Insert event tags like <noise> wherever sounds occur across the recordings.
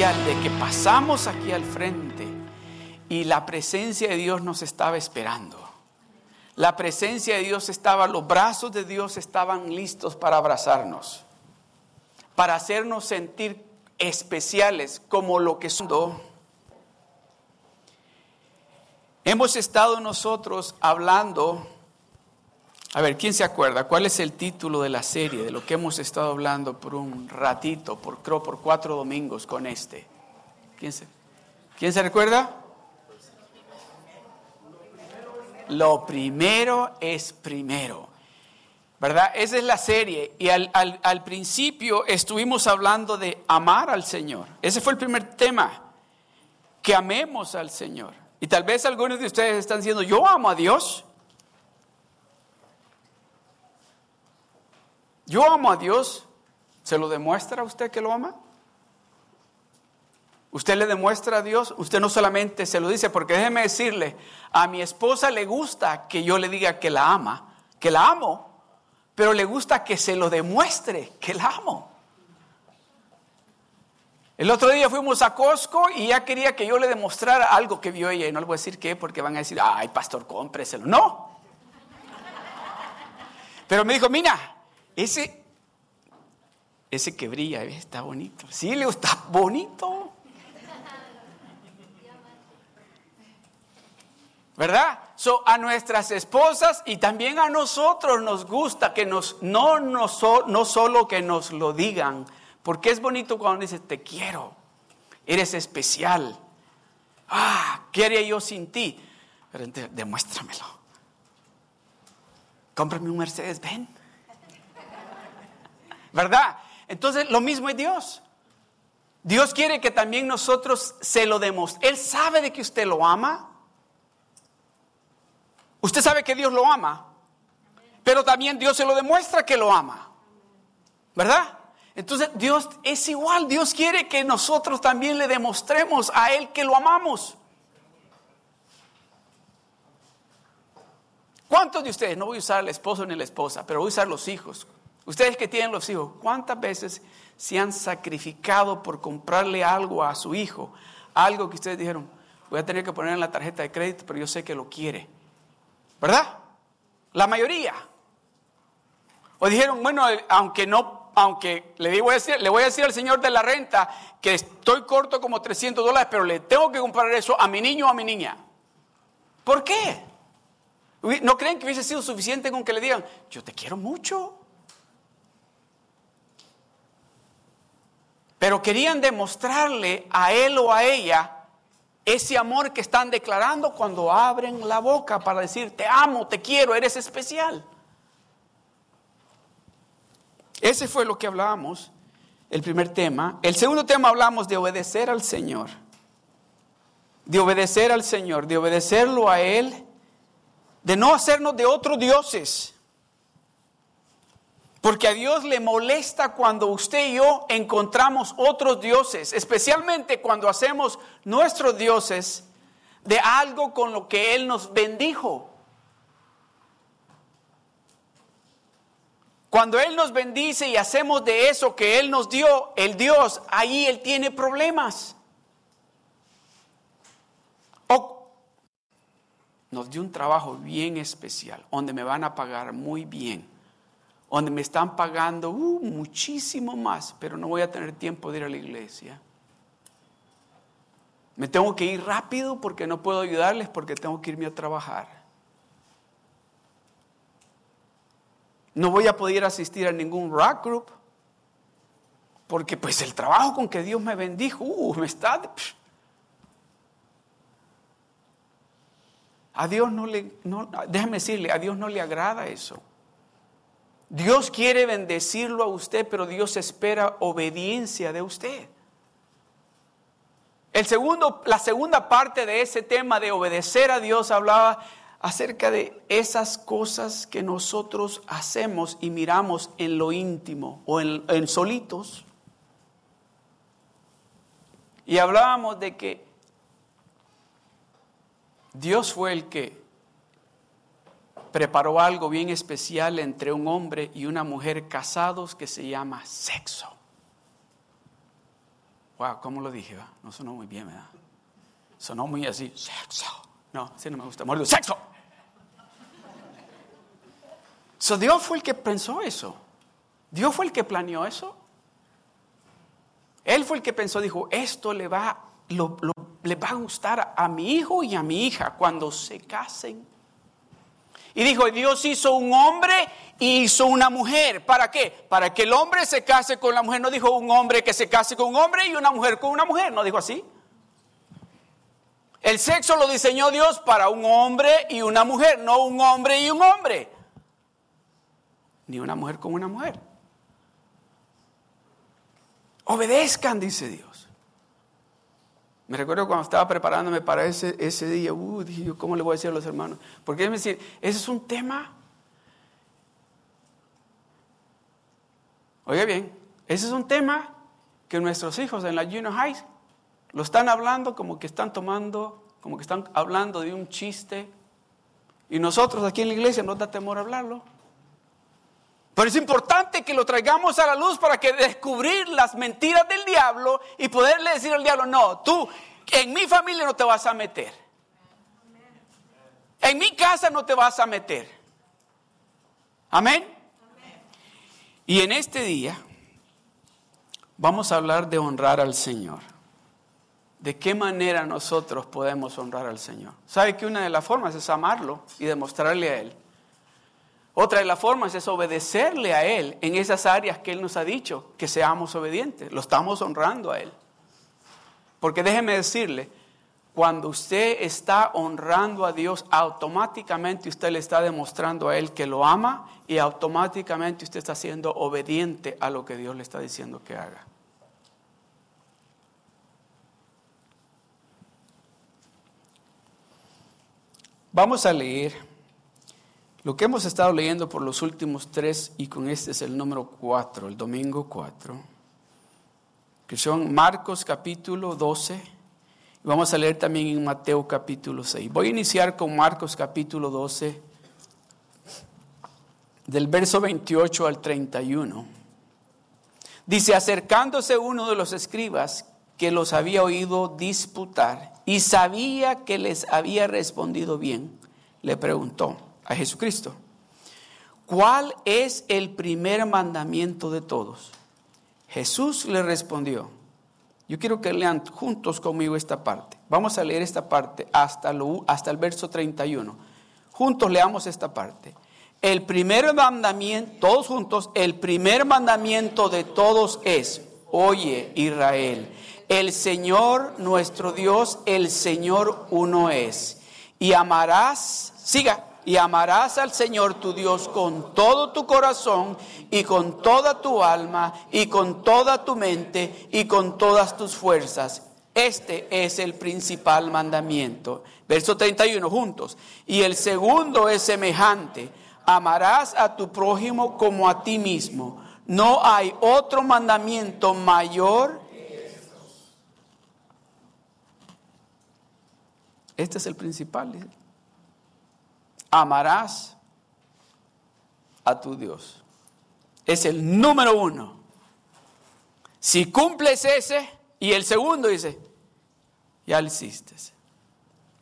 de que pasamos aquí al frente y la presencia de Dios nos estaba esperando. La presencia de Dios estaba, los brazos de Dios estaban listos para abrazarnos, para hacernos sentir especiales como lo que son. Hemos estado nosotros hablando, a ver, ¿quién se acuerda? ¿Cuál es el título de la serie, de lo que hemos estado hablando por un ratito, por creo por cuatro domingos con este? ¿Quién se, ¿quién se recuerda? Lo primero es primero. ¿Verdad? Esa es la serie. Y al, al, principio estuvimos hablando de amar al Señor. Ese fue el primer tema. Que amemos al Señor. Y tal vez algunos de ustedes están diciendo, yo amo a Dios. Yo amo a Dios. ¿Se lo demuestra a usted que lo ama? Usted le demuestra a Dios, usted no solamente se lo dice, porque déjeme decirle, a mi esposa le gusta que yo le diga que la ama, que la amo, pero le gusta que se lo demuestre que la amo. El otro día fuimos a Costco y ella quería que yo le demostrara algo que vio ella. Y no le voy a decir qué, porque van a decir, ay, pastor, cómpreselo. No. Pero me dijo, mira, ese, ese que brilla, está bonito. Sí, le está bonito. ¿verdad? So, a nuestras esposas y también a nosotros nos gusta que nos, no, no, no solo que nos lo digan, porque es bonito cuando dices, te quiero, eres especial. Ah, ¿qué haría yo sin ti? Demuéstramelo. Cómprame un Mercedes, ven. ¿Verdad? Entonces, lo mismo es Dios. Dios quiere que también nosotros se lo demos. Él sabe de que usted lo ama, Usted sabe que Dios lo ama, pero también Dios se lo demuestra que lo ama. ¿Verdad? Entonces Dios es igual, Dios quiere que nosotros también le demostremos a Él que lo amamos. ¿Cuántos de ustedes, no voy a usar al esposo ni la esposa, pero voy a usar los hijos? Ustedes que tienen los hijos, ¿cuántas veces se han sacrificado por comprarle algo a su hijo? Algo que ustedes dijeron, voy a tener que poner en la tarjeta de crédito, pero yo sé que lo quiere. ¿Verdad? La mayoría. O dijeron, bueno, aunque no, aunque le decir, le voy a decir al señor de la renta que estoy corto como 300 dólares, pero le tengo que comprar eso a mi niño o a mi niña. ¿Por qué? ¿No creen que hubiese sido suficiente con que le digan, yo te quiero mucho? Pero querían demostrarle a él o a ella ese amor que están declarando cuando abren la boca para decir, te amo, te quiero, eres especial. Ese fue lo que hablábamos, el primer tema. El segundo tema hablamos de obedecer al Señor. De obedecer al Señor, de obedecerlo a Él, de no hacernos de otros dioses. Porque a Dios le molesta cuando usted y yo encontramos otros dioses, especialmente cuando hacemos nuestros dioses de algo con lo que Él nos bendijo. Cuando Él nos bendice y hacemos de eso que Él nos dio, el Dios, ahí Él tiene problemas. O nos dio un trabajo bien especial, donde me van a pagar muy bien donde me están pagando uh, muchísimo más, pero no voy a tener tiempo de ir a la iglesia. Me tengo que ir rápido porque no puedo ayudarles porque tengo que irme a trabajar. No voy a poder asistir a ningún rock group porque pues el trabajo con que Dios me bendijo, uh, me está... A Dios no le, no, déjame decirle, a Dios no le agrada eso. Dios quiere bendecirlo a usted, pero Dios espera obediencia de usted. El segundo, la segunda parte de ese tema de obedecer a Dios hablaba acerca de esas cosas que nosotros hacemos y miramos en lo íntimo o en, en solitos. Y hablábamos de que Dios fue el que preparó algo bien especial entre un hombre y una mujer casados que se llama sexo. Wow, ¿cómo lo dije? No sonó muy bien, ¿verdad? Sonó muy así, sexo. No, así no me gusta. Mordió, sexo. So, Dios fue el que pensó eso. Dios fue el que planeó eso. Él fue el que pensó, dijo, esto le va, le va a gustar a mi hijo y a mi hija cuando se casen. Y dijo, Dios hizo un hombre y hizo una mujer. ¿Para qué? Para que el hombre se case con la mujer. No dijo un hombre que se case con un hombre y una mujer con una mujer. No dijo así. El sexo lo diseñó Dios para un hombre y una mujer, no un hombre y un hombre. Ni una mujer con una mujer. Obedezcan, dice Dios. Me recuerdo cuando estaba preparándome para ese, ese día, uh, dije ¿cómo le voy a decir a los hermanos? Porque es decir, ese es un tema. Oiga bien, ese es un tema que nuestros hijos en la junior high lo están hablando como que están tomando, como que están hablando de un chiste. Y nosotros aquí en la iglesia nos da temor hablarlo. Pero es importante que lo traigamos a la luz para que descubrir las mentiras del diablo y poderle decir al diablo, no, tú en mi familia no te vas a meter. En mi casa no te vas a meter. Amén. Y en este día vamos a hablar de honrar al Señor. ¿De qué manera nosotros podemos honrar al Señor? ¿Sabe que una de las formas es amarlo y demostrarle a Él? Otra de las formas es obedecerle a Él en esas áreas que Él nos ha dicho que seamos obedientes. Lo estamos honrando a Él. Porque déjeme decirle, cuando usted está honrando a Dios, automáticamente usted le está demostrando a Él que lo ama y automáticamente usted está siendo obediente a lo que Dios le está diciendo que haga. Vamos a leer lo que hemos estado leyendo por los últimos tres, y con este es el número cuatro, el domingo cuatro, que son Marcos capítulo 12, y vamos a leer también en Mateo capítulo 6. Voy a iniciar con Marcos capítulo 12, del verso 28 al 31. Dice, acercándose uno de los escribas que los había oído disputar y sabía que les había respondido bien, le preguntó, a Jesucristo. ¿Cuál es el primer mandamiento de todos? Jesús le respondió. Yo quiero que lean juntos conmigo esta parte. Vamos a leer esta parte hasta, lo, hasta el verso 31. Juntos leamos esta parte. El primer mandamiento, todos juntos, el primer mandamiento de todos es, oye Israel, el Señor nuestro Dios, el Señor uno es. Y amarás, siga, y amarás al Señor tu Dios con todo tu corazón y con toda tu alma y con toda tu mente y con todas tus fuerzas. Este es el principal mandamiento. Verso 31 juntos. Y el segundo es semejante. Amarás a tu prójimo como a ti mismo. No hay otro mandamiento mayor. Este es el principal amarás a tu Dios. Es el número uno. Si cumples ese y el segundo dice, ya lo hiciste.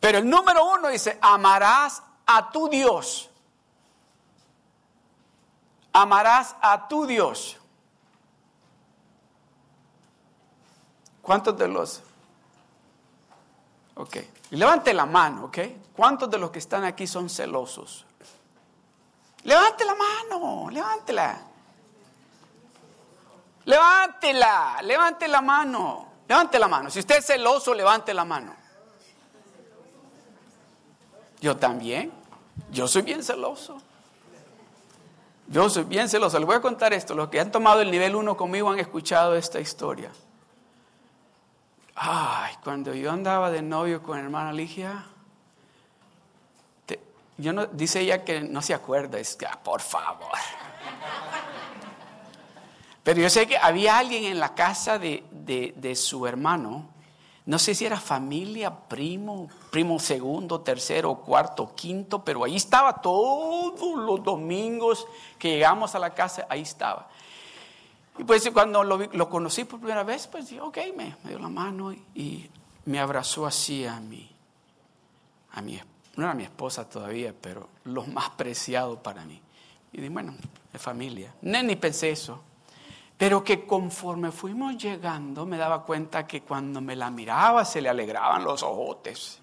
Pero el número uno dice, amarás a tu Dios. Amarás a tu Dios. ¿Cuántos de los... Ok, levante la mano, ok. ¿Cuántos de los que están aquí son celosos? Levante la mano, levántela. Levántela, levante la mano, levante la mano. Si usted es celoso, levante la mano. Yo también, yo soy bien celoso. Yo soy bien celoso. Les voy a contar esto. Los que han tomado el nivel 1 conmigo han escuchado esta historia. Ay, cuando yo andaba de novio con hermana Ligia, yo no, dice ella que no se acuerda, es que, ah, por favor. Pero yo sé que había alguien en la casa de, de, su hermano, no sé si era familia, primo, primo segundo, tercero, cuarto, quinto, pero ahí estaba todos los domingos que llegamos a la casa, ahí estaba. Y pues cuando lo, conocí por primera vez, pues dije, ok, me, dio la mano y, me abrazó así a mí, a mi, no era mi esposa todavía, pero lo más preciado para mí. Y dije, bueno, es familia. Ni, pensé eso. Pero que conforme fuimos llegando, me daba cuenta que cuando me la miraba se le alegraban los ojotes.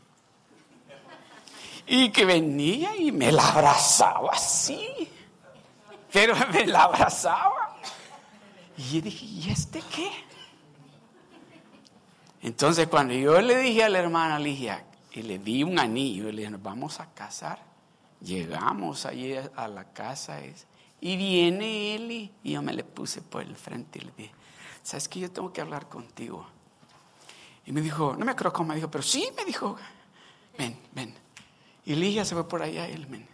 Y que venía y me la abrazaba así. Pero <laughs> me la abrazaba. Y yo dije, ¿y este qué? Entonces cuando yo le dije a la hermana Ligia, y le di un anillo, le dije, nos vamos a casar. Llegamos allí a la casa y viene él y, yo me le puse por el frente y le dije, ¿sabes que yo tengo que hablar contigo? Y me dijo, no me acuerdo cómo me dijo, pero sí me dijo, ven, ven. Y Ligia se fue por allá y él, ven.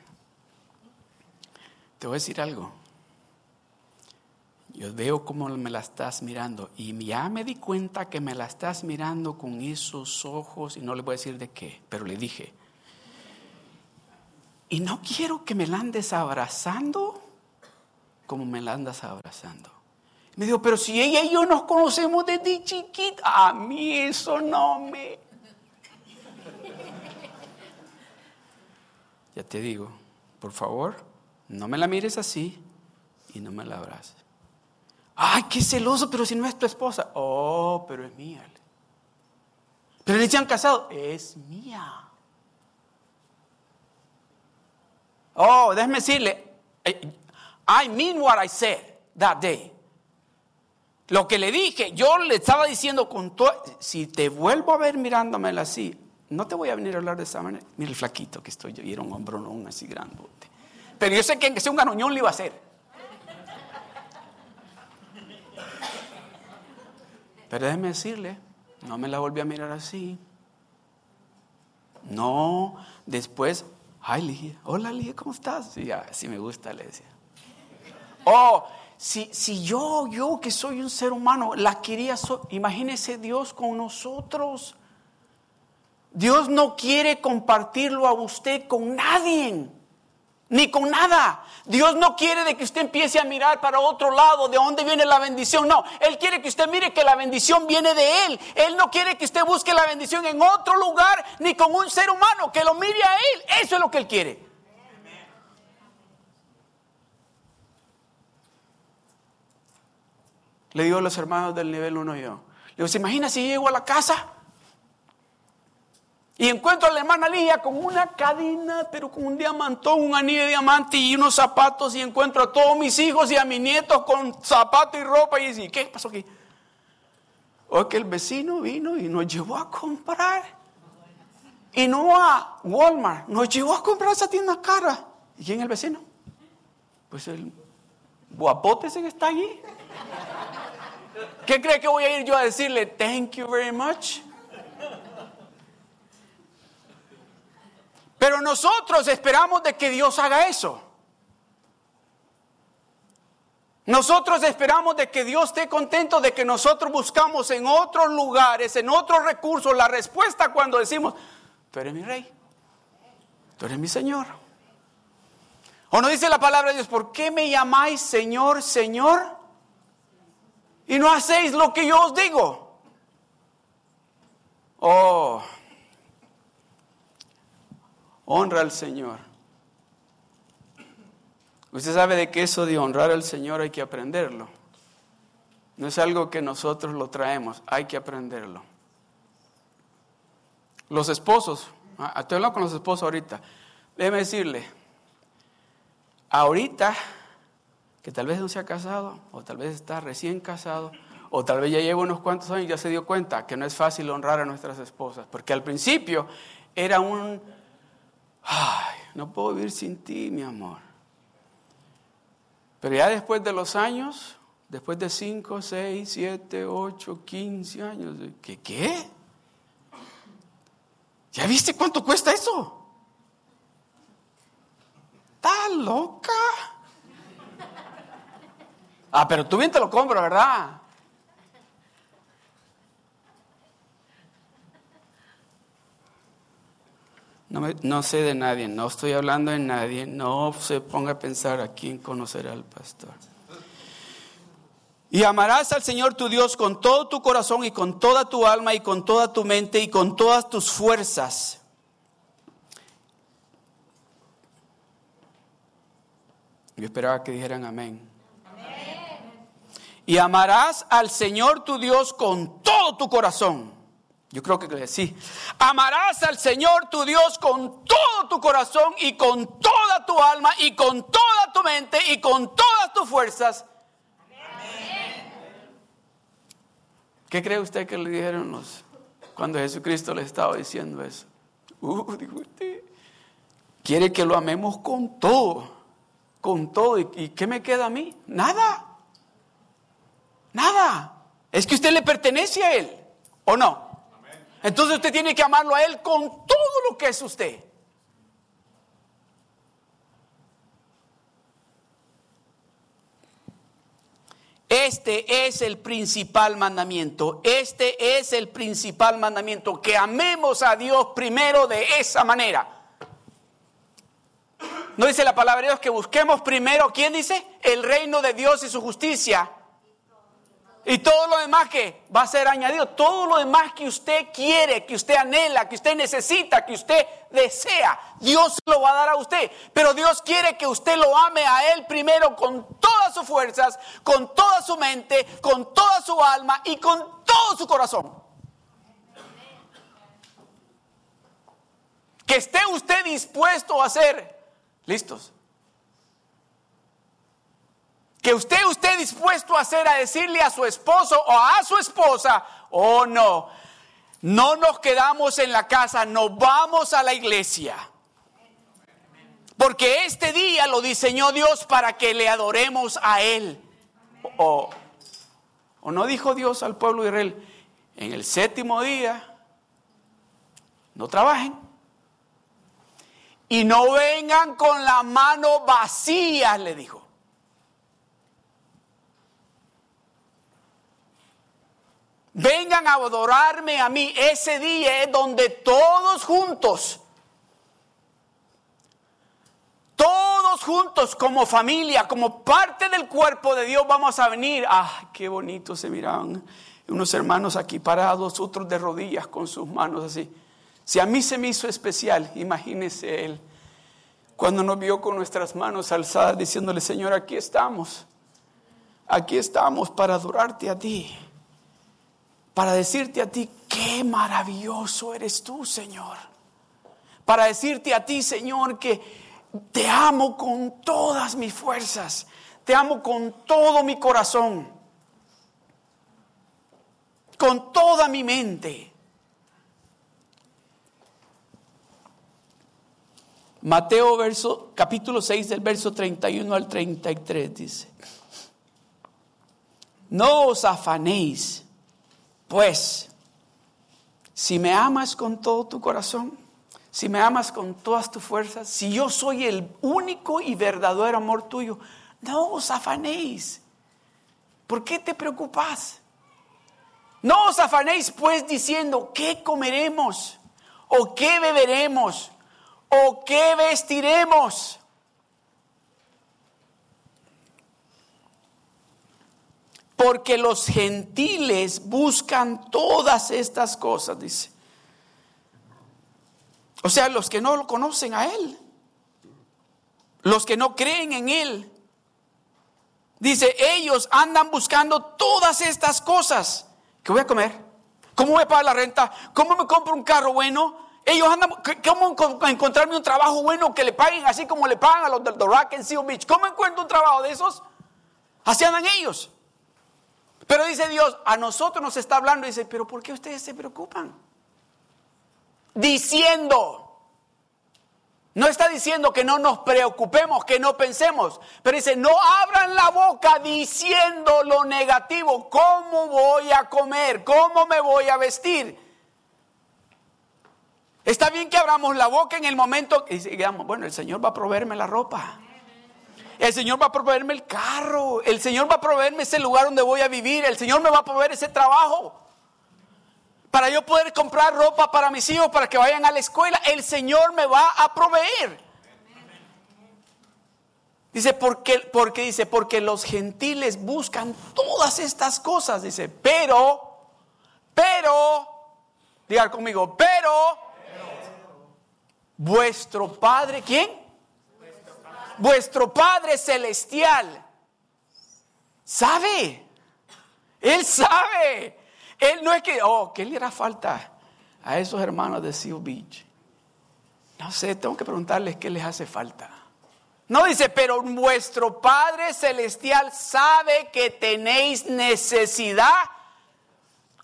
Te voy a decir algo. Yo veo cómo me la estás mirando y ya me di cuenta que me la estás mirando con esos ojos y no le voy a decir de qué, pero le dije, y no quiero que me la andes abrazando como me la andas abrazando. Me dijo, pero si ella y yo nos conocemos desde chiquita, a mí eso no me... Ya te digo, por favor, no me la mires así y no me la abraces. Ay, qué celoso, pero si no es tu esposa. Oh, pero es mía. Pero le han casado. Es mía. Oh, déjeme decirle, eh, I mean what I said that day. Lo que le dije, yo le estaba diciendo con todo, si te vuelvo a ver mirándomela así, no te voy a venir a hablar de esa manera. Mira el flaquito que estoy yo, y era un así grandote. Pero yo sé que aunque sea un ganoñón le iba a hacer. Pero déjeme decirle, no me la volví a mirar así. No, después Ay, Ligia, hola Ligia, ¿cómo estás? Sí, así me gusta, le decía. Oh, si, si yo, yo que soy un ser humano, la quería, imagínese Dios con nosotros. Dios no quiere compartirlo a usted con nadie ni con nada. Dios no quiere de que usted empiece a mirar para otro lado, de dónde viene la bendición. No, Él quiere que usted mire que la bendición viene de Él. Él no quiere que usted busque la bendición en otro lugar, ni con un ser humano, que lo mire a Él. Eso es lo que Él quiere. Le digo a los hermanos del nivel 1 yo. Le digo, ¿se imagina si llego a la casa? Y encuentro a la hermana Ligia con una cadena, pero con un diamantón, un anillo de diamante y unos zapatos. Y encuentro a todos mis hijos y a mis nietos con zapatos y ropa. Y dice, ¿qué pasó aquí? O que el vecino vino y nos llevó a comprar. Y no a Walmart, nos llevó a comprar esa tienda cara. ¿Y quién es el vecino? Pues el guapote ese que está allí. ¿Qué cree que voy a ir yo a decirle? Thank you very much. Pero nosotros esperamos de que Dios haga eso. Nosotros esperamos de que Dios esté contento de que nosotros buscamos en otros lugares, en otros recursos, la respuesta cuando decimos, tú eres mi rey, tú eres mi Señor. O no dice la palabra de Dios, ¿por qué me llamáis Señor, Señor? Y no hacéis lo que yo os digo. Oh, honra al Señor. Usted sabe de que eso de honrar al Señor hay que aprenderlo. No es algo que nosotros lo traemos, hay que aprenderlo. Los esposos, ah, estoy hablando con los esposos ahorita, déjeme decirle, ahorita que tal vez no se ha casado, o tal vez está recién casado, o tal vez ya lleva unos cuantos años y ya se dio cuenta que no es fácil honrar a nuestras esposas, porque al principio era un ay, no puedo vivir sin ti, mi amor. Pero ya después de los años, después de 5, 6, 7, 8, 15 años, ¿qué qué? ¿Ya viste cuánto cuesta eso? ¿Está loca? Ah, pero tú bien te lo compro, ¿verdad? No, sé de nadie, no estoy hablando de nadie, no se ponga a pensar a quién conocerá al pastor. Y amarás al Señor tu Dios con todo tu corazón y con toda tu alma y con toda tu mente y con todas tus fuerzas. Yo esperaba que dijeran amén. Y amarás al Señor tu Dios con todo tu corazón. Yo creo que sí. Amarás al Señor tu Dios con todo tu corazón y con toda tu alma y con toda tu mente y con todas tus fuerzas. ¿Qué cree usted que le dijeron los, cuando Jesucristo le estaba diciendo eso? Uh, dijo usted, quiere que lo amemos con todo, con todo. ¿Y qué me queda a mí? Nada. Nada. Es que usted le pertenece a Él, ¿o no? Entonces usted tiene que amarlo a Él con todo lo que es usted. Este es el principal mandamiento. Este es el principal mandamiento. Que amemos a Dios primero de esa manera. ¿No dice la palabra de Dios que busquemos primero, ¿quién dice? El reino de Dios y su justicia y todo lo demás que va a ser añadido, todo lo demás que usted quiere, que usted anhela, que usted necesita, que usted desea, Dios lo va a dar a usted. Pero Dios quiere que usted lo ame a Él primero con todas sus fuerzas, con toda su mente, con toda su alma y con todo su corazón. Que esté usted dispuesto a ser, listos, que usted esté dispuesto a hacer a decirle a su esposo o a su esposa, oh no, no nos quedamos en la casa, nos vamos a la iglesia. Porque este día lo diseñó Dios para que le adoremos a Él. O, o no dijo Dios al pueblo de Israel, en el séptimo día, no trabajen. Y no vengan con la mano vacía, le dijo. Vengan a adorarme a mí. Ese día es donde todos juntos, todos juntos como familia, como parte del cuerpo de Dios vamos a venir. Ah, qué bonito se miran unos hermanos aquí parados, otros de rodillas con sus manos así. Si a mí se me hizo especial, imagínese él, cuando nos vio con nuestras manos alzadas diciéndole, Señor, aquí estamos, aquí estamos para adorarte a ti para decirte a ti, qué maravilloso eres tú, Señor. Para decirte a ti, Señor, que te amo con todas mis fuerzas, te amo con todo mi corazón, con toda mi mente. Mateo verso, capítulo 6 del verso 31 al 33 dice, no os afanéis pues, si me amas con todo tu corazón, si me amas con todas tus fuerzas, si yo soy el único y verdadero amor tuyo, no os afanéis. ¿Por qué te preocupas? No os afanéis pues diciendo, ¿qué comeremos? ¿O qué beberemos? ¿O qué vestiremos? Porque los gentiles buscan todas estas cosas, dice. O sea, los que no lo conocen a Él, los que no creen en Él. Dice, ellos andan buscando todas estas cosas. ¿Qué voy a comer? ¿Cómo voy a pagar la renta? ¿Cómo me compro un carro bueno? Ellos andan, ¿cómo encontrarme un trabajo bueno que le paguen así como le pagan a los del Rock and Seal Beach? ¿Cómo encuentro un trabajo de esos? Así andan ellos. Pero dice Dios, a nosotros nos está hablando y dice, pero ¿por qué ustedes se preocupan? Diciendo, no está diciendo que no nos preocupemos, que no pensemos, pero dice, no abran la boca diciendo lo negativo, ¿cómo voy a comer? ¿Cómo me voy a vestir? Está bien que abramos la boca en el momento y digamos, bueno, el Señor va a proveerme la ropa. El Señor va a proveerme el carro. El Señor va a proveerme ese lugar donde voy a vivir. El Señor me va a proveer ese trabajo. Para yo poder comprar ropa para mis hijos, para que vayan a la escuela. El Señor me va a proveer. Dice, porque, porque dice, porque los gentiles buscan todas estas cosas, dice, pero, pero, digan conmigo, pero, vuestro Padre, ¿quién? Vuestro Padre celestial sabe, Él sabe, Él no es que, oh, ¿qué le hará falta a esos hermanos de Seal Beach? No sé, tengo que preguntarles qué les hace falta. No dice, pero vuestro Padre Celestial sabe que tenéis necesidad,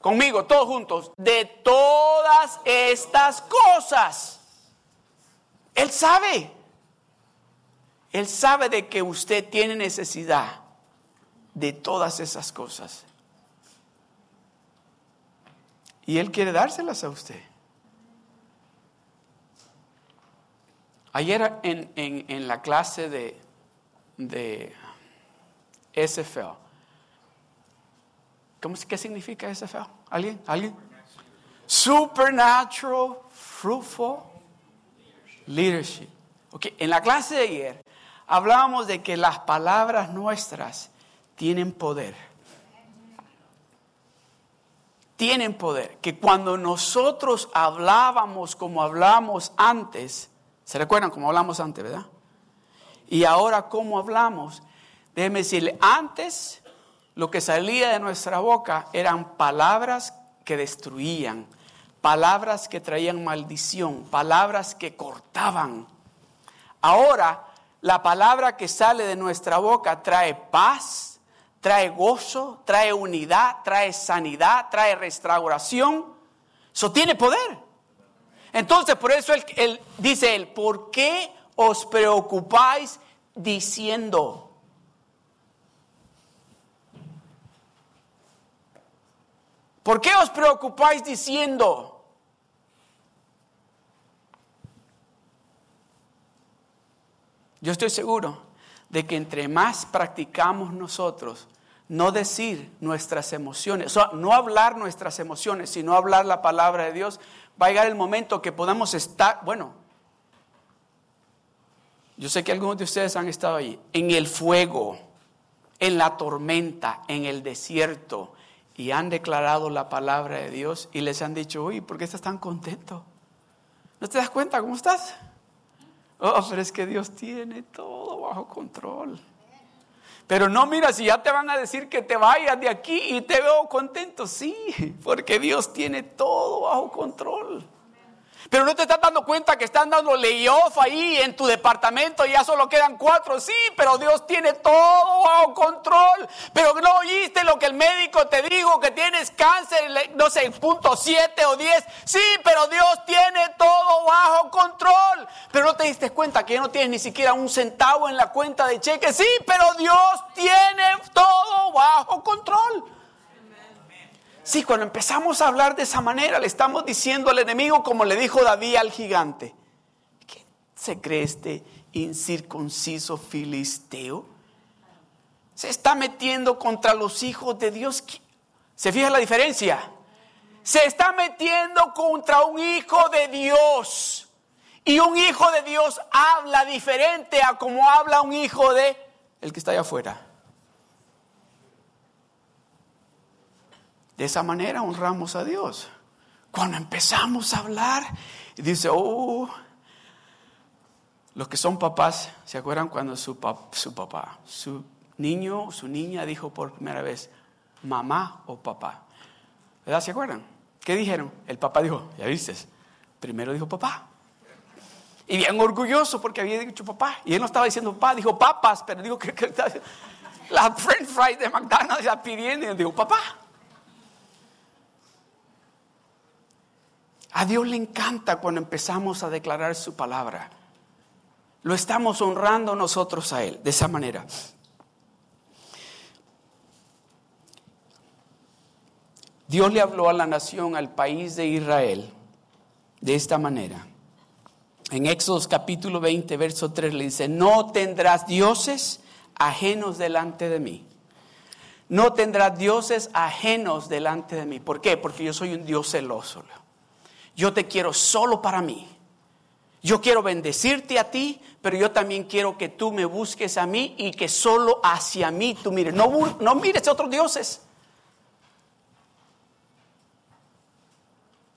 conmigo, todos juntos, de todas estas cosas. Él sabe. Él sabe de que usted tiene necesidad de todas esas cosas. Y Él quiere dárselas a usted. Ayer en, la clase de, de SFL, ¿cómo, ¿qué significa SFL? ¿Alguien? ¿Alguien? Supernatural Fruitful Leadership. Okay. En la clase de ayer hablábamos de que las palabras nuestras tienen poder. Tienen poder. Que cuando nosotros hablábamos como hablamos antes, ¿Se recuerdan cómo hablamos antes, verdad? Y ahora cómo hablamos. Déjeme decirle, antes lo que salía de nuestra boca eran palabras que destruían, palabras que traían maldición, palabras que cortaban. Ahora la palabra que sale de nuestra boca trae paz, trae gozo, trae unidad, trae sanidad, trae restauración. Eso tiene poder. Entonces, por eso él, dice él, ¿por qué os preocupáis diciendo? ¿Por qué os preocupáis diciendo? Yo estoy seguro de que entre más practicamos nosotros no decir nuestras emociones, o sea, no hablar nuestras emociones, sino hablar la palabra de Dios, va a llegar el momento que podamos estar, bueno, yo sé que algunos de ustedes han estado ahí, en el fuego, en la tormenta, en el desierto, y han declarado la palabra de Dios y les han dicho, uy, ¿por qué estás tan contento? ¿No te das cuenta cómo estás? Oh, pero es que Dios tiene todo bajo control. Pero no, mira, si ya te van a decir que te vayas de aquí y te veo contento, sí, porque Dios tiene todo bajo control. Pero no te estás dando cuenta que están dando layoff ahí en tu departamento y ya solo quedan cuatro. Sí, pero Dios tiene todo bajo control. Pero no oíste lo que el médico te dijo, que tienes cáncer, no sé, punto siete o diez. Sí, pero Dios tiene todo bajo control. Pero no te diste cuenta que ya no tienes ni siquiera un centavo en la cuenta de cheque. Sí, pero Dios tiene todo bajo control. Sí, cuando empezamos a hablar de esa manera, le estamos diciendo al enemigo como le dijo David al gigante. ¿Qué se cree este incircunciso filisteo? Se está metiendo contra los hijos de Dios. ¿Se fija la diferencia? Se está metiendo contra un hijo de Dios. Y un hijo de Dios habla diferente a como habla un hijo de el que está allá afuera. De esa manera honramos a Dios. Cuando empezamos a hablar, dice, oh, los que son papás, ¿se acuerdan cuando su, papá, su niño, su niña dijo por primera vez, mamá o papá? ¿Verdad? ¿Se acuerdan? ¿Qué dijeron? El papá dijo, ya viste, primero dijo papá. Y bien orgulloso porque había dicho papá. Y él no estaba diciendo papá, dijo papas, pero dijo que, la french fry de McDonald's ya pidiendo y dijo papá. A Dios le encanta cuando empezamos a declarar su palabra. Lo estamos honrando nosotros a Él de esa manera. Dios le habló a la nación, al país de Israel, de esta manera. En Éxodo capítulo 20, verso 3 le dice, no tendrás dioses ajenos delante de mí. No tendrás dioses ajenos delante de mí. ¿Por qué? Porque yo soy un Dios celoso. Yo te quiero solo para mí. Yo quiero bendecirte a ti, pero yo también quiero que tú me busques a mí y que solo hacia mí tú mires. No, no mires a otros dioses.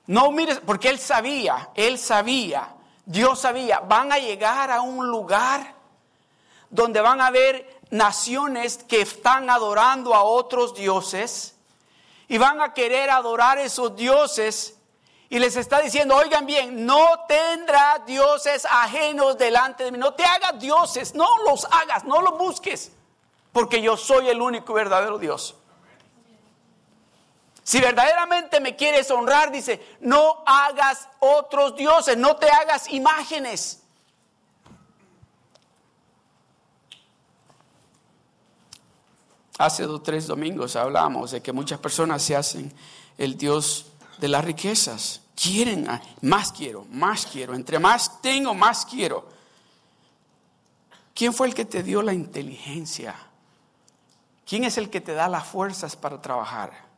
No mires, porque él sabía, él sabía, Dios sabía, van a llegar a un lugar donde van a haber naciones que están adorando a otros dioses y van a querer adorar a esos dioses y les está diciendo, oigan bien, no tendrá dioses ajenos delante de mí, no te hagas dioses, no los hagas, no los busques, porque yo soy el único verdadero Dios. Si verdaderamente me quieres honrar, dice, no hagas otros dioses, no te hagas imágenes. Hace dos tres domingos hablamos de que muchas personas se hacen el Dios de las riquezas. Quieren, más quiero, más quiero. Entre más tengo, más quiero. ¿Quién fue el que te dio la inteligencia? ¿Quién es el que te da las fuerzas para trabajar?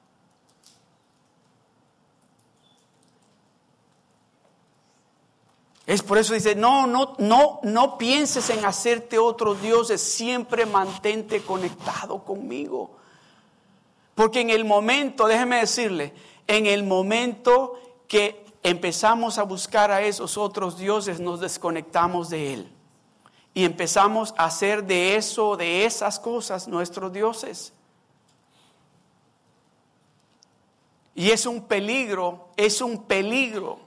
Es por eso dice, no, no, no, no pienses en hacerte otros dioses, siempre mantente conectado conmigo. Porque en el momento, déjeme decirle, en el momento que empezamos a buscar a esos otros dioses, nos desconectamos de Él. Y empezamos a hacer de eso, de esas cosas, nuestros dioses. Y es un peligro, es un peligro.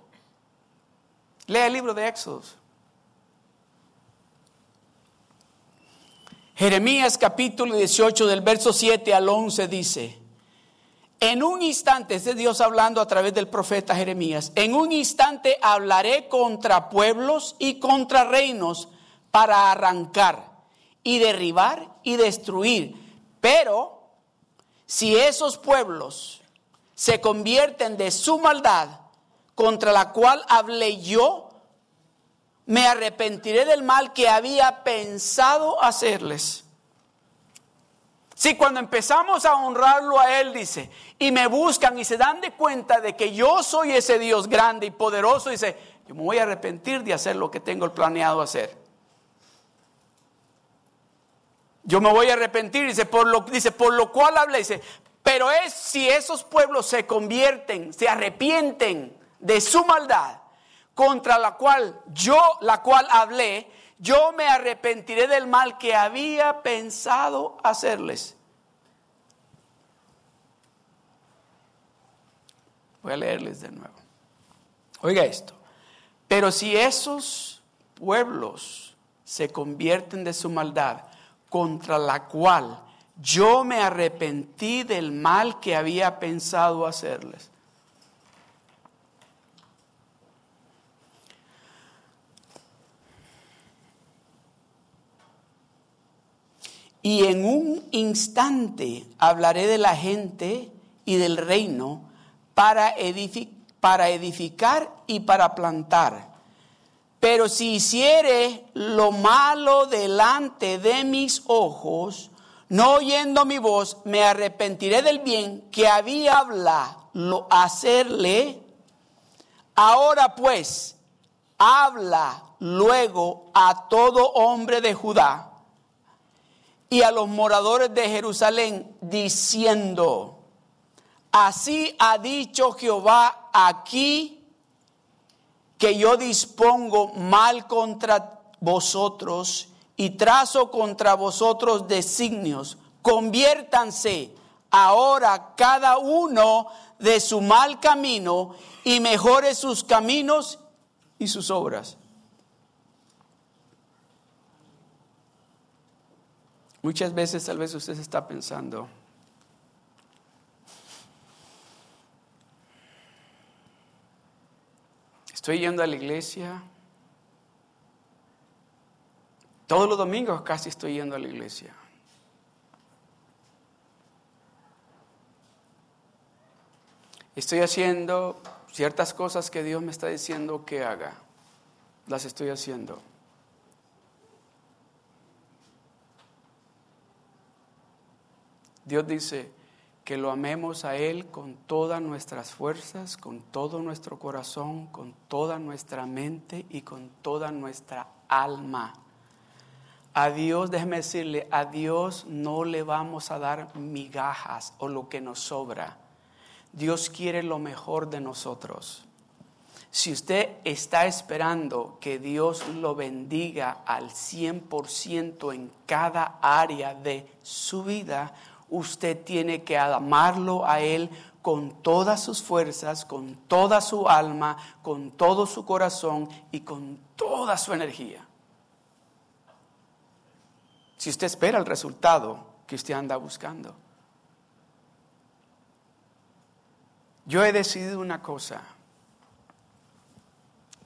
Lea el libro de Éxodos. Jeremías capítulo 18 del verso 7 al 11 dice, en un instante, es Dios hablando a través del profeta Jeremías, en un instante hablaré contra pueblos y contra reinos para arrancar y derribar y destruir. Pero si esos pueblos se convierten de su maldad contra la cual hablé yo, me arrepentiré del mal que había pensado hacerles si cuando empezamos a honrarlo a Él, dice, y me buscan y se dan de cuenta de que yo soy ese Dios grande y poderoso, dice, yo me voy a arrepentir de hacer lo que tengo planeado hacer. Yo me voy a arrepentir, dice, por lo, dice, por lo cual habla, dice, pero es si esos pueblos se convierten, se arrepienten de su maldad, contra la cual yo, la cual hablé, yo me arrepentiré del mal que había pensado hacerles. Voy a leerles de nuevo. Oiga esto. Pero si esos pueblos se convierten de su maldad contra la cual yo me arrepentí del mal que había pensado hacerles, Y en un instante hablaré de la gente y del reino para, para edificar y para plantar. Pero si hiciere lo malo delante de mis ojos, no oyendo mi voz, me arrepentiré del bien que había hablado hacerle. Ahora pues, habla luego a todo hombre de Judá y a los moradores de Jerusalén diciendo, así ha dicho Jehová aquí que yo dispongo mal contra vosotros y trazo contra vosotros designios. Conviértanse ahora cada uno de su mal camino y mejore sus caminos y sus obras. Muchas veces tal vez usted está pensando, estoy yendo a la iglesia, todos los domingos casi estoy yendo a la iglesia. Estoy haciendo ciertas cosas que Dios me está diciendo que haga. Las estoy haciendo. Dios dice, que lo amemos a Él con todas nuestras fuerzas, con todo nuestro corazón, con toda nuestra mente y con toda nuestra alma. A Dios, déjeme decirle, a Dios no le vamos a dar migajas o lo que nos sobra. Dios quiere lo mejor de nosotros. Si usted está esperando que Dios lo bendiga al 100% en cada área de su vida, usted tiene que amarlo a Él con todas sus fuerzas, con toda su alma, con todo su corazón y con toda su energía si usted espera el resultado que usted anda buscando. Yo he decidido una cosa.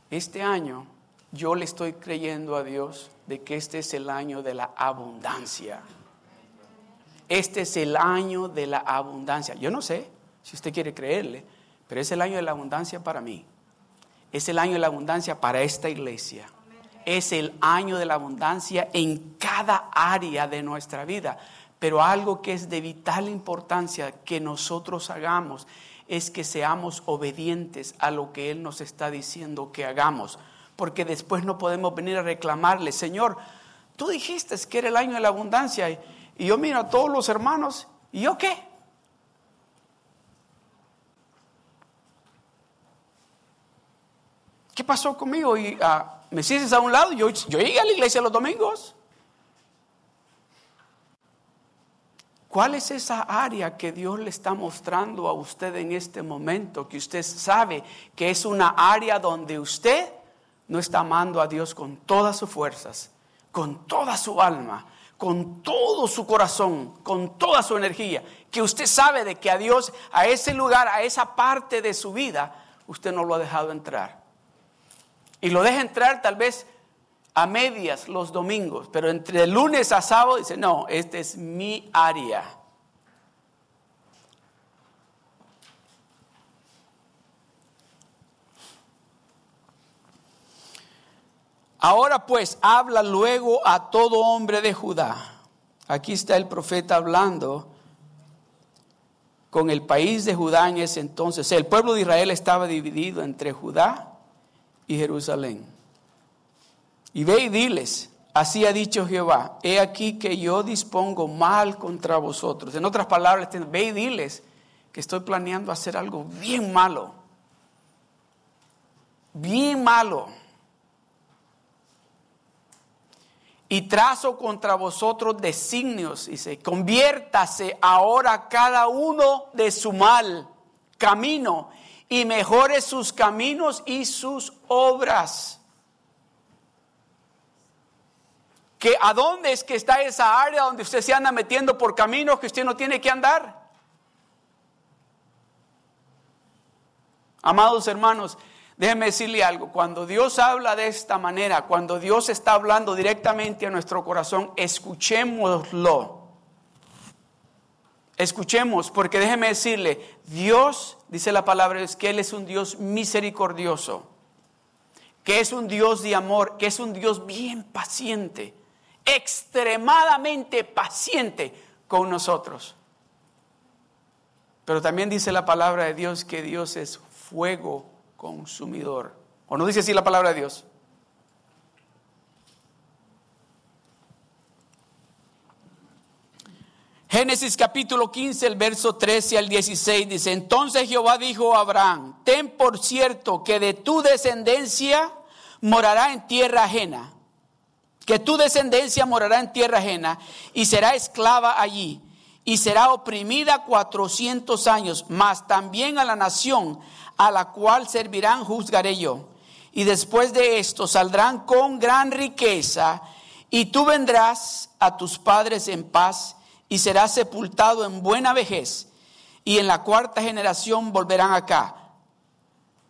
Este año yo le estoy creyendo a Dios de que este es el año de la abundancia. Este es el año de la abundancia. Yo no sé si usted quiere creerle, pero es el año de la abundancia para mí. Es el año de la abundancia para esta iglesia es el año de la abundancia en cada área de nuestra vida. Pero algo que es de vital importancia que nosotros hagamos es que seamos obedientes a lo que Él nos está diciendo que hagamos. Porque después no podemos venir a reclamarle, Señor, tú dijiste que era el año de la abundancia y yo miro a todos los hermanos y yo qué. ¿Qué pasó conmigo? Y uh, me sientes a un lado, yo, yo llegué a la iglesia los domingos. ¿Cuál es esa área que Dios le está mostrando a usted en este momento? Que usted sabe que es una área donde usted no está amando a Dios con todas sus fuerzas, con toda su alma, con todo su corazón, con toda su energía. Que usted sabe de que a Dios, a ese lugar, a esa parte de su vida, usted no lo ha dejado entrar. Y lo deja entrar tal vez a medias los domingos, pero entre lunes a sábado dice, no, esta es mi área. Ahora pues habla luego a todo hombre de Judá. Aquí está el profeta hablando con el país de Judá en ese entonces. El pueblo de Israel estaba dividido entre Judá y Jerusalén. Y ve y diles, así ha dicho Jehová, he aquí que yo dispongo mal contra vosotros. En otras palabras, ve y diles que estoy planeando hacer algo bien malo. Bien malo. Y trazo contra vosotros designios, dice, conviértase ahora cada uno de su mal camino y mejore sus caminos y sus obras. Que a dónde es que está esa área donde usted se anda metiendo por caminos que usted no tiene que andar. Amados hermanos, déjenme decirle algo, cuando Dios habla de esta manera, cuando Dios está hablando directamente a nuestro corazón, escuchémoslo. Escuchemos, porque déjeme decirle, Dios, dice la palabra, es que Él es un Dios misericordioso, que es un Dios de amor, que es un Dios bien paciente, extremadamente paciente con nosotros. Pero también dice la palabra de Dios que Dios es fuego consumidor. ¿O no dice así la palabra de Dios? Génesis capítulo 15, el verso 13 al 16 dice, entonces Jehová dijo a Abraham, ten por cierto que de tu descendencia morará en tierra ajena, que tu descendencia morará en tierra ajena y será esclava allí y será oprimida cuatrocientos años, mas también a la nación a la cual servirán juzgaré yo. Y después de esto saldrán con gran riqueza y tú vendrás a tus padres en paz y será sepultado en buena vejez, y en la cuarta generación volverán acá,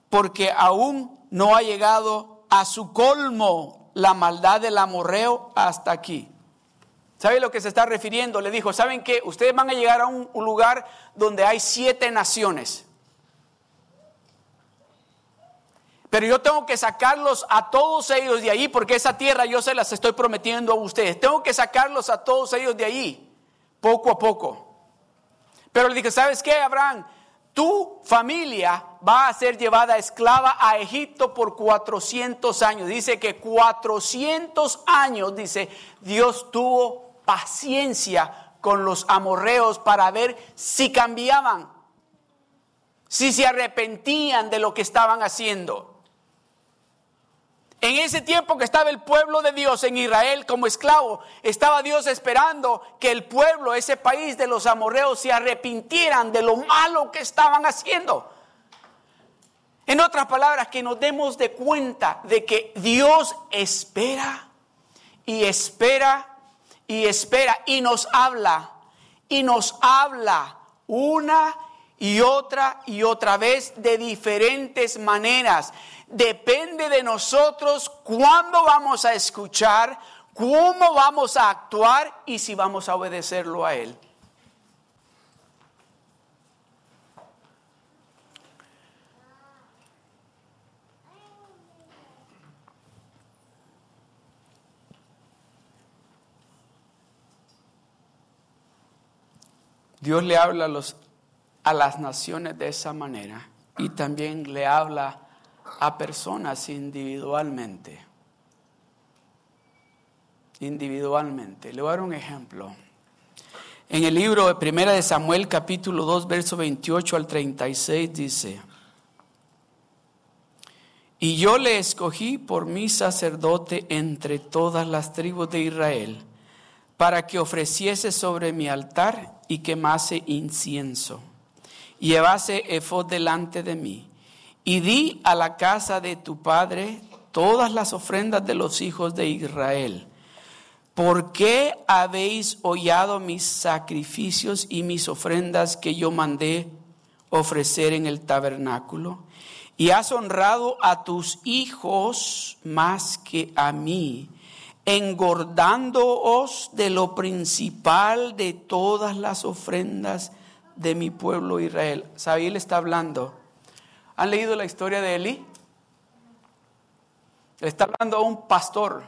porque aún no ha llegado a su colmo la maldad del amorreo hasta aquí. ¿Sabe lo que se está refiriendo? Le dijo, ¿saben qué? Ustedes van a llegar a un, lugar donde hay siete naciones. Pero yo tengo que sacarlos a todos ellos de ahí porque esa tierra yo se las estoy prometiendo a ustedes. Tengo que sacarlos a todos ellos de ahí poco a poco. Pero le dijo, ¿sabes qué, Abraham? Tu familia va a ser llevada esclava a Egipto por 400 años. Dice que 400 años, dice, Dios tuvo paciencia con los amorreos para ver si cambiaban, si se arrepentían de lo que estaban haciendo. En ese tiempo que estaba el pueblo de Dios en Israel como esclavo, estaba Dios esperando que el pueblo, ese país de los amorreos, se arrepintieran de lo malo que estaban haciendo. En otras palabras, que nos demos de cuenta de que Dios espera y espera y espera y nos habla y nos habla una y otra y otra vez de diferentes maneras. Depende de nosotros cuándo vamos a escuchar, cómo vamos a actuar y si vamos a obedecerlo a Él. Dios le habla a, los, a las naciones de esa manera y también le habla a personas individualmente. Individualmente. Le voy a dar un ejemplo. En el libro de Primera de Samuel, capítulo 2, verso 28 al 36, dice: Y yo le escogí por mi sacerdote entre todas las tribus de Israel, para que ofreciese sobre mi altar y quemase incienso, y llevase efod delante de mí y di a la casa de tu padre todas las ofrendas de los hijos de Israel. ¿Por qué habéis hollado mis sacrificios y mis ofrendas que yo mandé ofrecer en el tabernáculo? Y has honrado a tus hijos más que a mí, engordándoos de lo principal de todas las ofrendas de mi pueblo Israel. Sabiel está hablando ¿Han leído la historia de Elí? Le está hablando a un pastor.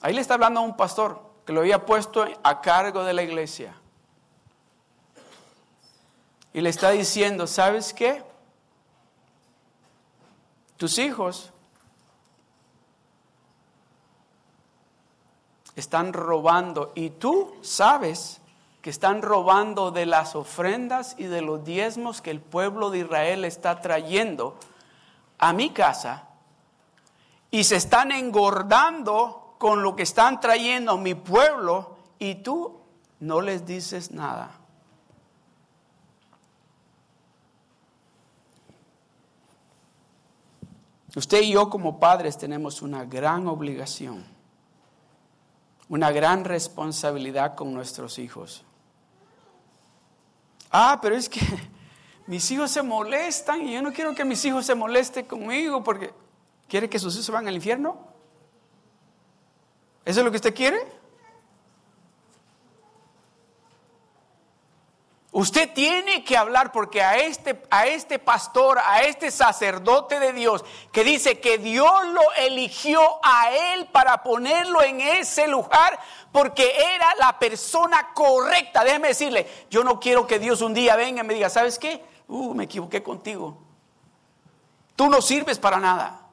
Ahí le está hablando a un pastor que lo había puesto a cargo de la iglesia. Y le está diciendo, ¿sabes qué? Tus hijos están robando y tú sabes que están robando de las ofrendas y de los diezmos que el pueblo de Israel está trayendo a mi casa y se están engordando con lo que están trayendo mi pueblo y tú no les dices nada. Usted y yo como padres tenemos una gran obligación, una gran responsabilidad con nuestros hijos. Ah, pero es que <laughs> mis hijos se molestan y yo no quiero que mis hijos se molesten conmigo porque quiere que sus hijos se van al infierno. ¿Eso es lo que usted quiere? Usted tiene que hablar porque a este, a este pastor, a este sacerdote de Dios, que dice que Dios lo eligió a él para ponerlo en ese lugar porque era la persona correcta. Déjeme decirle, yo no quiero que Dios un día venga y me diga, ¿sabes qué? Uh, me equivoqué contigo. Tú no sirves para nada.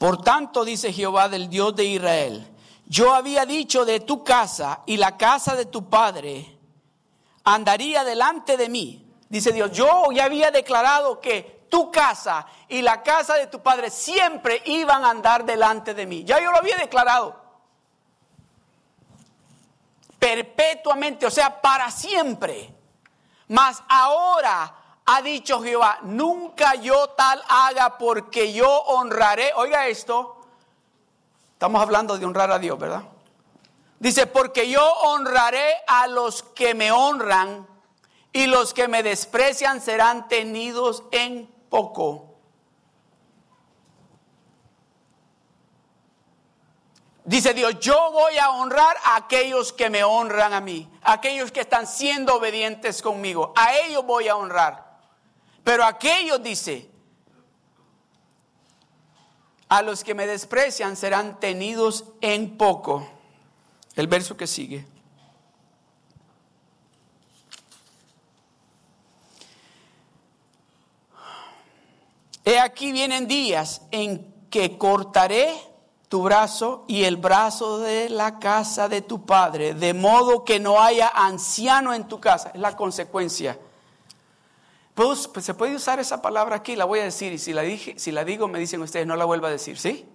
Por tanto, dice Jehová del Dios de Israel, yo había dicho de tu casa y la casa de tu padre andaría delante de mí. Dice Dios, yo ya había declarado que tu casa y la casa de tu padre siempre iban a andar delante de mí. Ya yo lo había declarado. Perpetuamente, o sea, para siempre. Mas ahora ha dicho Jehová, nunca yo tal haga porque yo honraré. Oiga esto, estamos hablando de honrar a Dios, ¿verdad? Dice, porque yo honraré a los que me honran y los que me desprecian serán tenidos en poco. Dice Dios, yo voy a honrar a aquellos que me honran a mí, aquellos que están siendo obedientes conmigo, a ellos voy a honrar. Pero aquellos, dice, a los que me desprecian serán tenidos en poco. El verso que sigue. He aquí vienen días en que cortaré tu brazo y el brazo de la casa de tu padre, de modo que no haya anciano en tu casa. Es la consecuencia. Pues, pues, se puede usar esa palabra aquí, la voy a decir, y si la, dije, si la digo me dicen ustedes, no la vuelva a decir, ¿sí?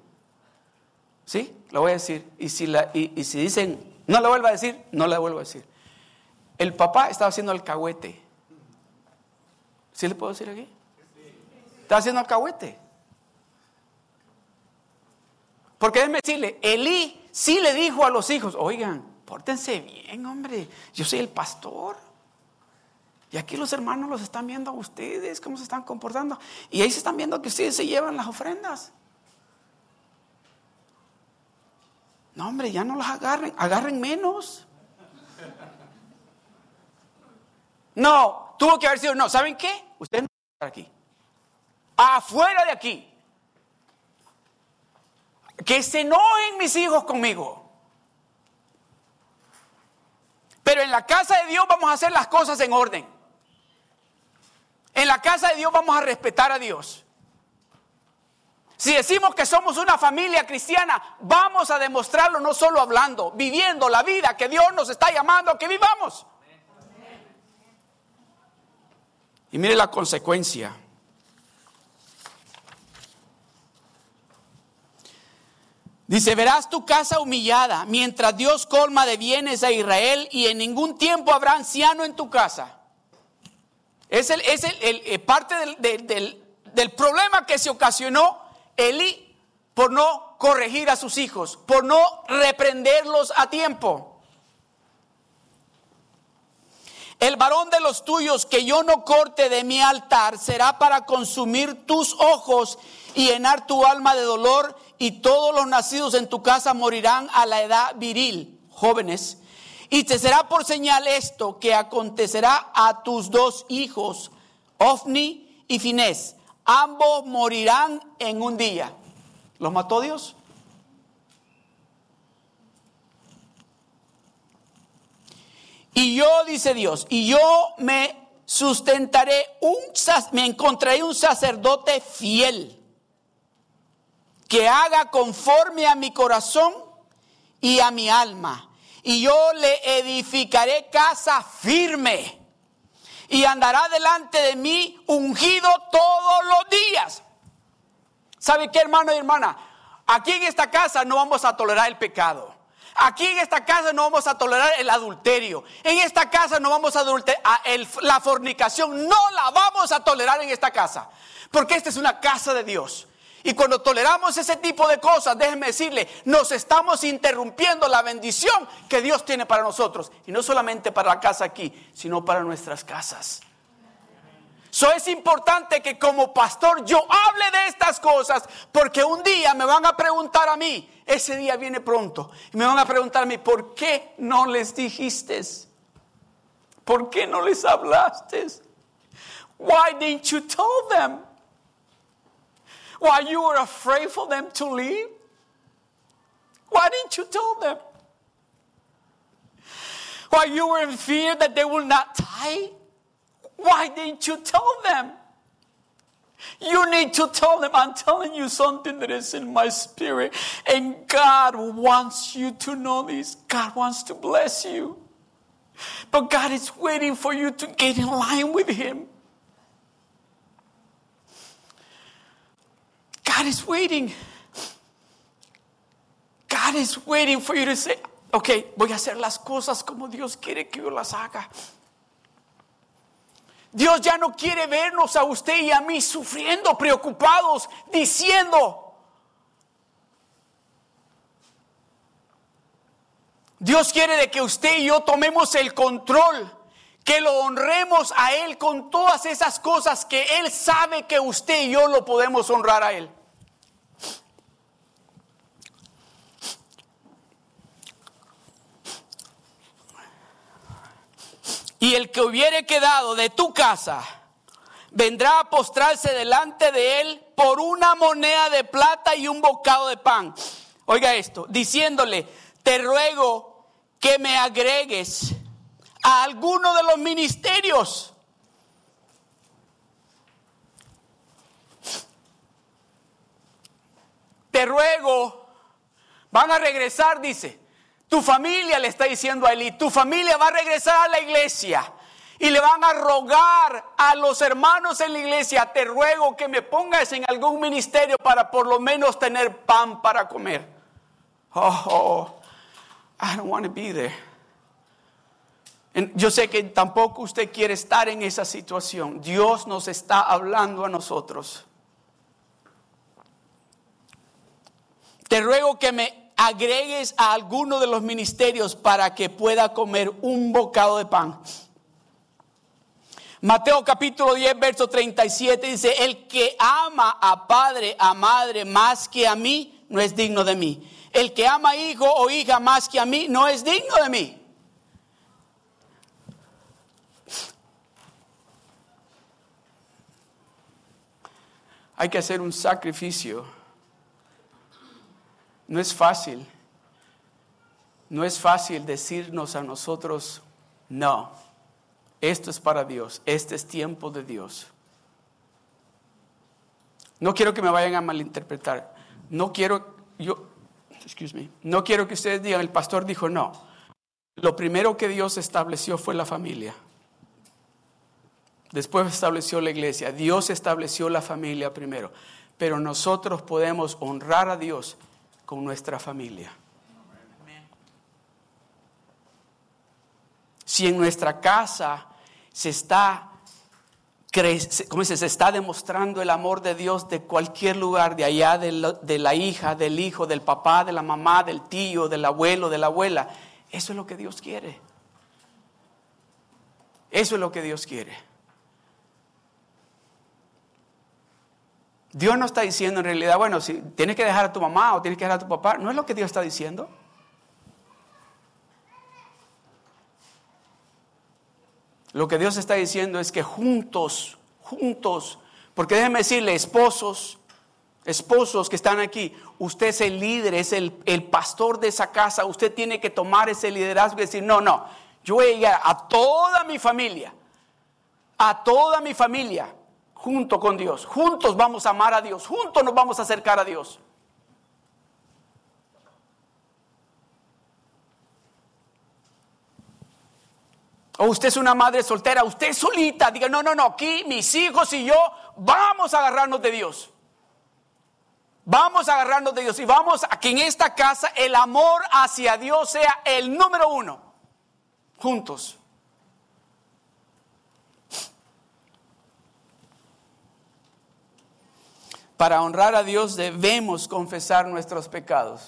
¿Sí? La voy a decir. Y si, la, y, si dicen, no la vuelva a decir, no la vuelvo a decir. El papá estaba haciendo alcahuete. ¿Sí le puedo decir aquí? Estaba haciendo alcahuete. Porque déjeme decirle, Elí sí le dijo a los hijos, oigan, pórtense bien, hombre, yo soy el pastor. Y aquí los hermanos los están viendo a ustedes, cómo se están comportando. Y ahí se están viendo que ustedes se llevan las ofrendas. No, hombre, ya no las agarren, agarren menos. No, tuvo que haber sido, no, ¿saben qué? Ustedes no van a estar aquí. Afuera de aquí que se enojen mis hijos conmigo. Pero en la casa de Dios vamos a hacer las cosas en orden. En la casa de Dios vamos a respetar a Dios. Si decimos que somos una familia cristiana, vamos a demostrarlo no solo hablando, viviendo la vida que Dios nos está llamando a que vivamos. Y mire la consecuencia. Dice, verás tu casa humillada mientras Dios colma de bienes a Israel y en ningún tiempo habrá anciano en tu casa. Es, el, es el, eh, parte del, del, problema que se ocasionó Eli por no corregir a sus hijos, por no reprenderlos a tiempo. El varón de los tuyos que yo no corte de mi altar será para consumir tus ojos y llenar tu alma de dolor y todos los nacidos en tu casa morirán a la edad viril, jóvenes. Y te será por señal esto que acontecerá a tus dos hijos, Ofni y Finés. Ambos morirán en un día. ¿Los mató Dios? Y yo, dice Dios, y yo me sustentaré, un, me encontraré un sacerdote fiel que haga conforme a mi corazón y a mi alma. Y yo le edificaré casa firme. Y andará delante de mí ungido todos los días. ¿Sabe qué, hermano y hermana? Aquí en esta casa no vamos a tolerar el pecado. Aquí en esta casa no vamos a tolerar el adulterio. En esta casa no vamos a tolerar la fornicación. No la vamos a tolerar en esta casa. Porque esta es una casa de Dios. Y cuando toleramos ese tipo de cosas, déjenme decirle, nos estamos interrumpiendo la bendición que Dios tiene para nosotros. Y no solamente para la casa aquí, sino para nuestras casas. Eso es importante que como pastor yo hable de estas cosas, porque un día me van a preguntar a mí, ese día viene pronto, y me van a preguntar a mí, ¿por qué no les dijiste? ¿Por qué no les hablaste? Why didn't you tell them? Why you were afraid for them to leave? Why didn't you tell them? Why you were in fear that they will not die? Why didn't you tell them? You need to tell them, I'm telling you something that is in my spirit. And God wants you to know this. God wants to bless you. But God is waiting for you to get in line with Him. God is waiting. God is waiting for you to say, ok, voy a hacer las cosas como Dios quiere que yo las haga. Dios ya no quiere vernos a usted y a mí sufriendo, preocupados, diciendo, Dios quiere de que usted y yo tomemos el control que lo honremos a Él con todas esas cosas que Él sabe que usted y yo lo podemos honrar a Él. Y el que hubiere quedado de tu casa vendrá a postrarse delante de Él por una moneda de plata y un bocado de pan. Oiga esto, diciéndole, te ruego que me agregues a alguno de los ministerios. Te ruego, van a regresar, dice. Tu familia le está diciendo a Eli, tu familia va a regresar a la iglesia y le van a rogar a los hermanos en la iglesia, te ruego que me pongas en algún ministerio para por lo menos tener pan para comer. Oh, I don't want to be there. Yo sé que tampoco usted quiere estar en esa situación. Dios nos está hablando a nosotros. Te ruego que me agregues a alguno de los ministerios para que pueda comer un bocado de pan. Mateo capítulo 10, verso 37 dice, el que ama a padre, a madre más que a mí, no es digno de mí. El que ama a hijo o hija más que a mí, no es digno de mí. Hay que hacer un sacrificio. No es fácil. No es fácil decirnos a nosotros, no. Esto es para Dios, este es tiempo de Dios. No quiero que me vayan a malinterpretar. No quiero, yo, excuse me, no quiero que ustedes digan, el pastor dijo no. Lo primero que Dios estableció fue la familia. Después estableció la iglesia. Dios estableció la familia primero. Pero nosotros podemos honrar a Dios con nuestra familia. Si en nuestra casa se está, ¿cómo se, está demostrando el amor de Dios de cualquier lugar, de allá de la hija, del hijo, del papá, de la mamá, del tío, del abuelo, de la abuela. Eso es lo que Dios quiere. Eso es lo que Dios quiere. Dios no está diciendo en realidad, bueno, si tienes que dejar a tu mamá o tienes que dejar a tu papá, no es lo que Dios está diciendo. Lo que Dios está diciendo es que juntos, juntos, porque déjeme decirle, esposos, esposos que están aquí, usted es el líder, es el, pastor de esa casa, usted tiene que tomar ese liderazgo y decir, no, no, yo voy a llegar a toda mi familia, a toda mi familia, junto con Dios, juntos vamos a amar a Dios, juntos nos vamos a acercar a Dios. O usted es una madre soltera, usted solita, diga, no, no, no, aquí mis hijos y yo vamos a agarrarnos de Dios. Vamos a agarrarnos de Dios y vamos a que en esta casa el amor hacia Dios sea el número uno. Juntos. Para honrar a Dios debemos confesar nuestros pecados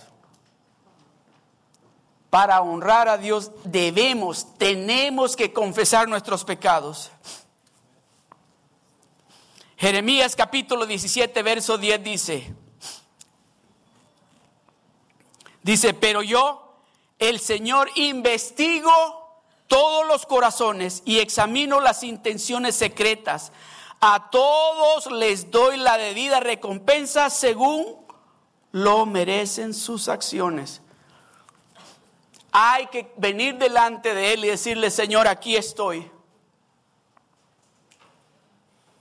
para honrar a Dios debemos, tenemos que confesar nuestros pecados. Jeremías capítulo 17, verso 10 dice, dice, pero yo, el Señor, investigo todos los corazones y examino las intenciones secretas. A todos les doy la debida recompensa según lo merecen sus acciones hay que venir delante de Él y decirle, Señor, aquí estoy.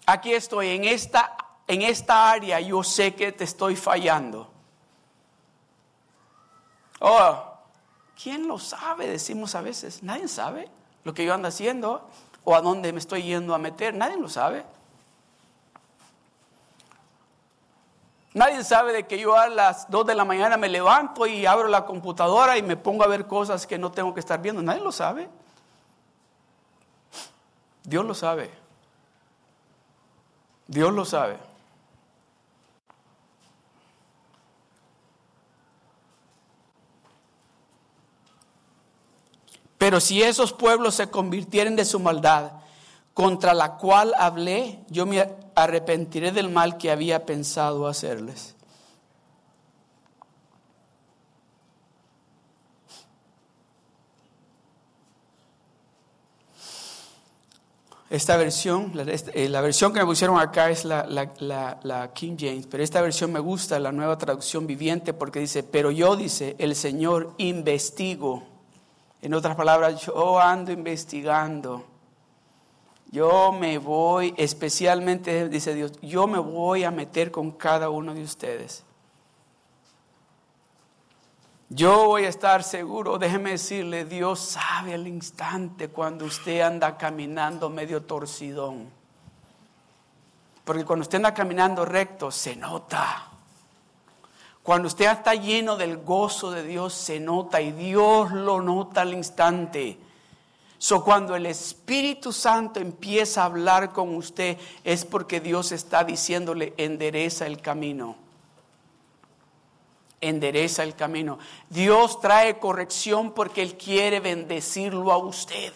Aquí estoy, en esta, en esta área yo sé que te estoy fallando. Oh, ¿quién lo sabe? Decimos a veces, nadie sabe lo que yo ando haciendo o a dónde me estoy yendo a meter, nadie lo sabe. Nadie sabe de que yo a las 2 de la mañana me levanto y abro la computadora y me pongo a ver cosas que no tengo que estar viendo. Nadie lo sabe. Dios lo sabe. Dios lo sabe. Pero si esos pueblos se convirtieren de su maldad, contra la cual hablé, yo me arrepentiré del mal que había pensado hacerles. esta versión, la, eh, versión que me pusieron acá es la, la, King James, pero esta versión me gusta, la nueva traducción viviente, porque dice, pero yo, dice, el Señor investigo. En otras palabras, yo ando investigando. Yo me voy, especialmente, dice Dios, yo me voy a meter con cada uno de ustedes. Yo voy a estar seguro, déjeme decirle, Dios sabe al instante cuando usted anda caminando medio torcidón. Porque cuando usted anda caminando recto, se nota. Cuando usted está lleno del gozo de Dios, se nota y Dios lo nota al instante. So, cuando el Espíritu Santo empieza a hablar con usted, es porque Dios está diciéndole, endereza el camino endereza el camino. Dios trae corrección porque Él quiere bendecirlo a usted.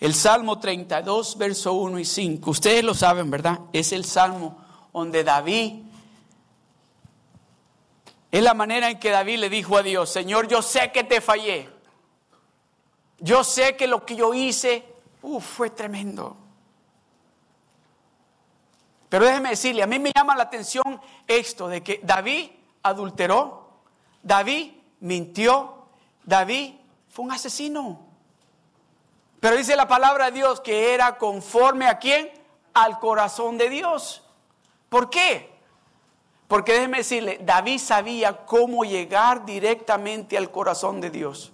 El Salmo 32, verso 1 y 5, ustedes lo saben, ¿verdad? Es el Salmo donde David, es la manera en que David le dijo a Dios, Señor, yo sé que te fallé. Yo sé que lo que yo hice fue tremendo. Pero déjeme decirle, a mí me llama la atención esto de que David adulteró, David mintió, David fue un asesino. Pero dice la palabra de Dios que era conforme a quién? Al corazón de Dios. ¿Por qué? Porque déjeme decirle, David sabía cómo llegar directamente al corazón de Dios.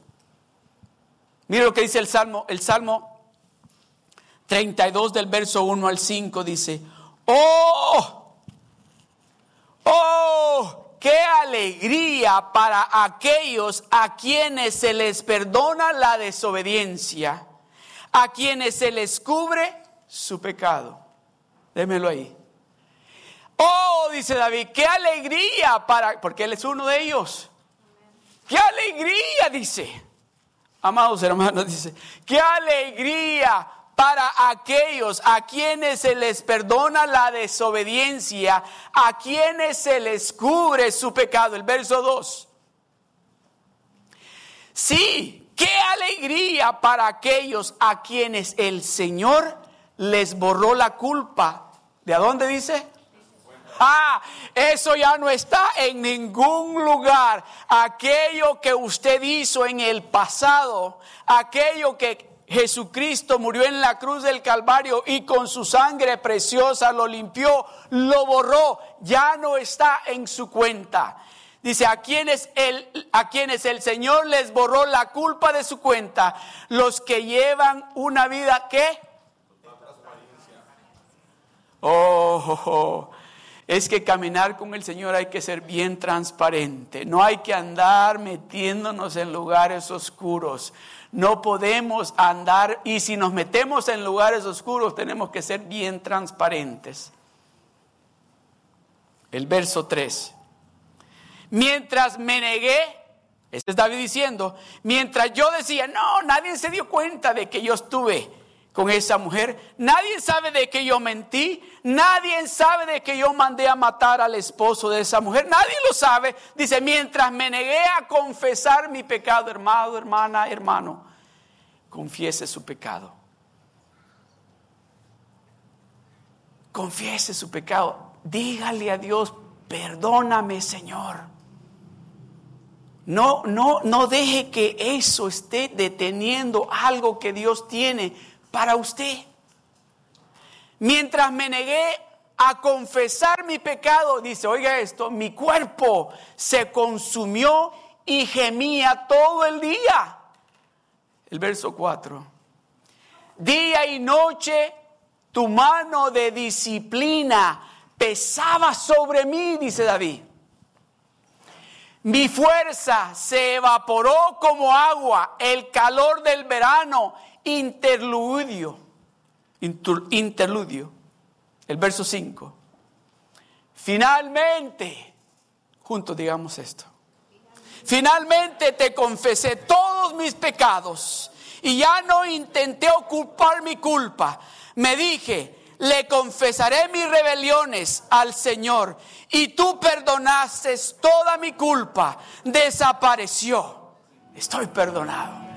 Mire lo que dice el Salmo, el Salmo 32 del verso 1 al 5 dice, Oh, oh, qué alegría para aquellos a quienes se les perdona la desobediencia, a quienes se les cubre su pecado. Démelo ahí. Oh, dice David, qué alegría para, porque él es uno de ellos. Qué alegría, dice. Amados hermanos, dice, qué alegría para aquellos a quienes se les perdona la desobediencia, a quienes se les cubre su pecado. El verso 2. Sí, qué alegría para aquellos a quienes el Señor les borró la culpa. ¿De a dónde dice? Ah, eso ya no está en ningún lugar. Aquello que usted hizo en el pasado, aquello que Jesucristo murió en la cruz del Calvario y con su sangre preciosa lo limpió, lo borró, ya no está en su cuenta. Dice, a quienes, el, a quienes el Señor les borró la culpa de su cuenta, los que llevan una vida que... Oh, oh, oh, es que caminar con el Señor hay que ser bien transparente, no hay que andar metiéndonos en lugares oscuros. No podemos andar y si nos metemos en lugares oscuros tenemos que ser bien transparentes. El verso 3. Mientras me negué, este es David diciendo, mientras yo decía, no, nadie se dio cuenta de que yo estuve con esa mujer, nadie sabe de que yo mentí, nadie sabe de que yo mandé a matar al esposo de esa mujer, nadie lo sabe. Dice, mientras me negué a confesar mi pecado, hermano, hermana, hermano, confiese su pecado. Confiese su pecado. Dígale a Dios, perdóname, Señor. No, no, no deje que eso esté deteniendo algo que Dios tiene para usted. Mientras me negué a confesar mi pecado, dice, oiga esto, mi cuerpo se consumió y gemía todo el día. El verso 4. Día y noche tu mano de disciplina pesaba sobre mí, dice David. Mi fuerza se evaporó como agua, el calor del verano, interludio, interludio, el verso 5. Finalmente, juntos digamos esto, finalmente te confesé todos mis pecados y ya no intenté ocupar mi culpa. Me dije, le confesaré mis rebeliones al Señor y tú perdonaste toda mi culpa. Desapareció. Estoy perdonado.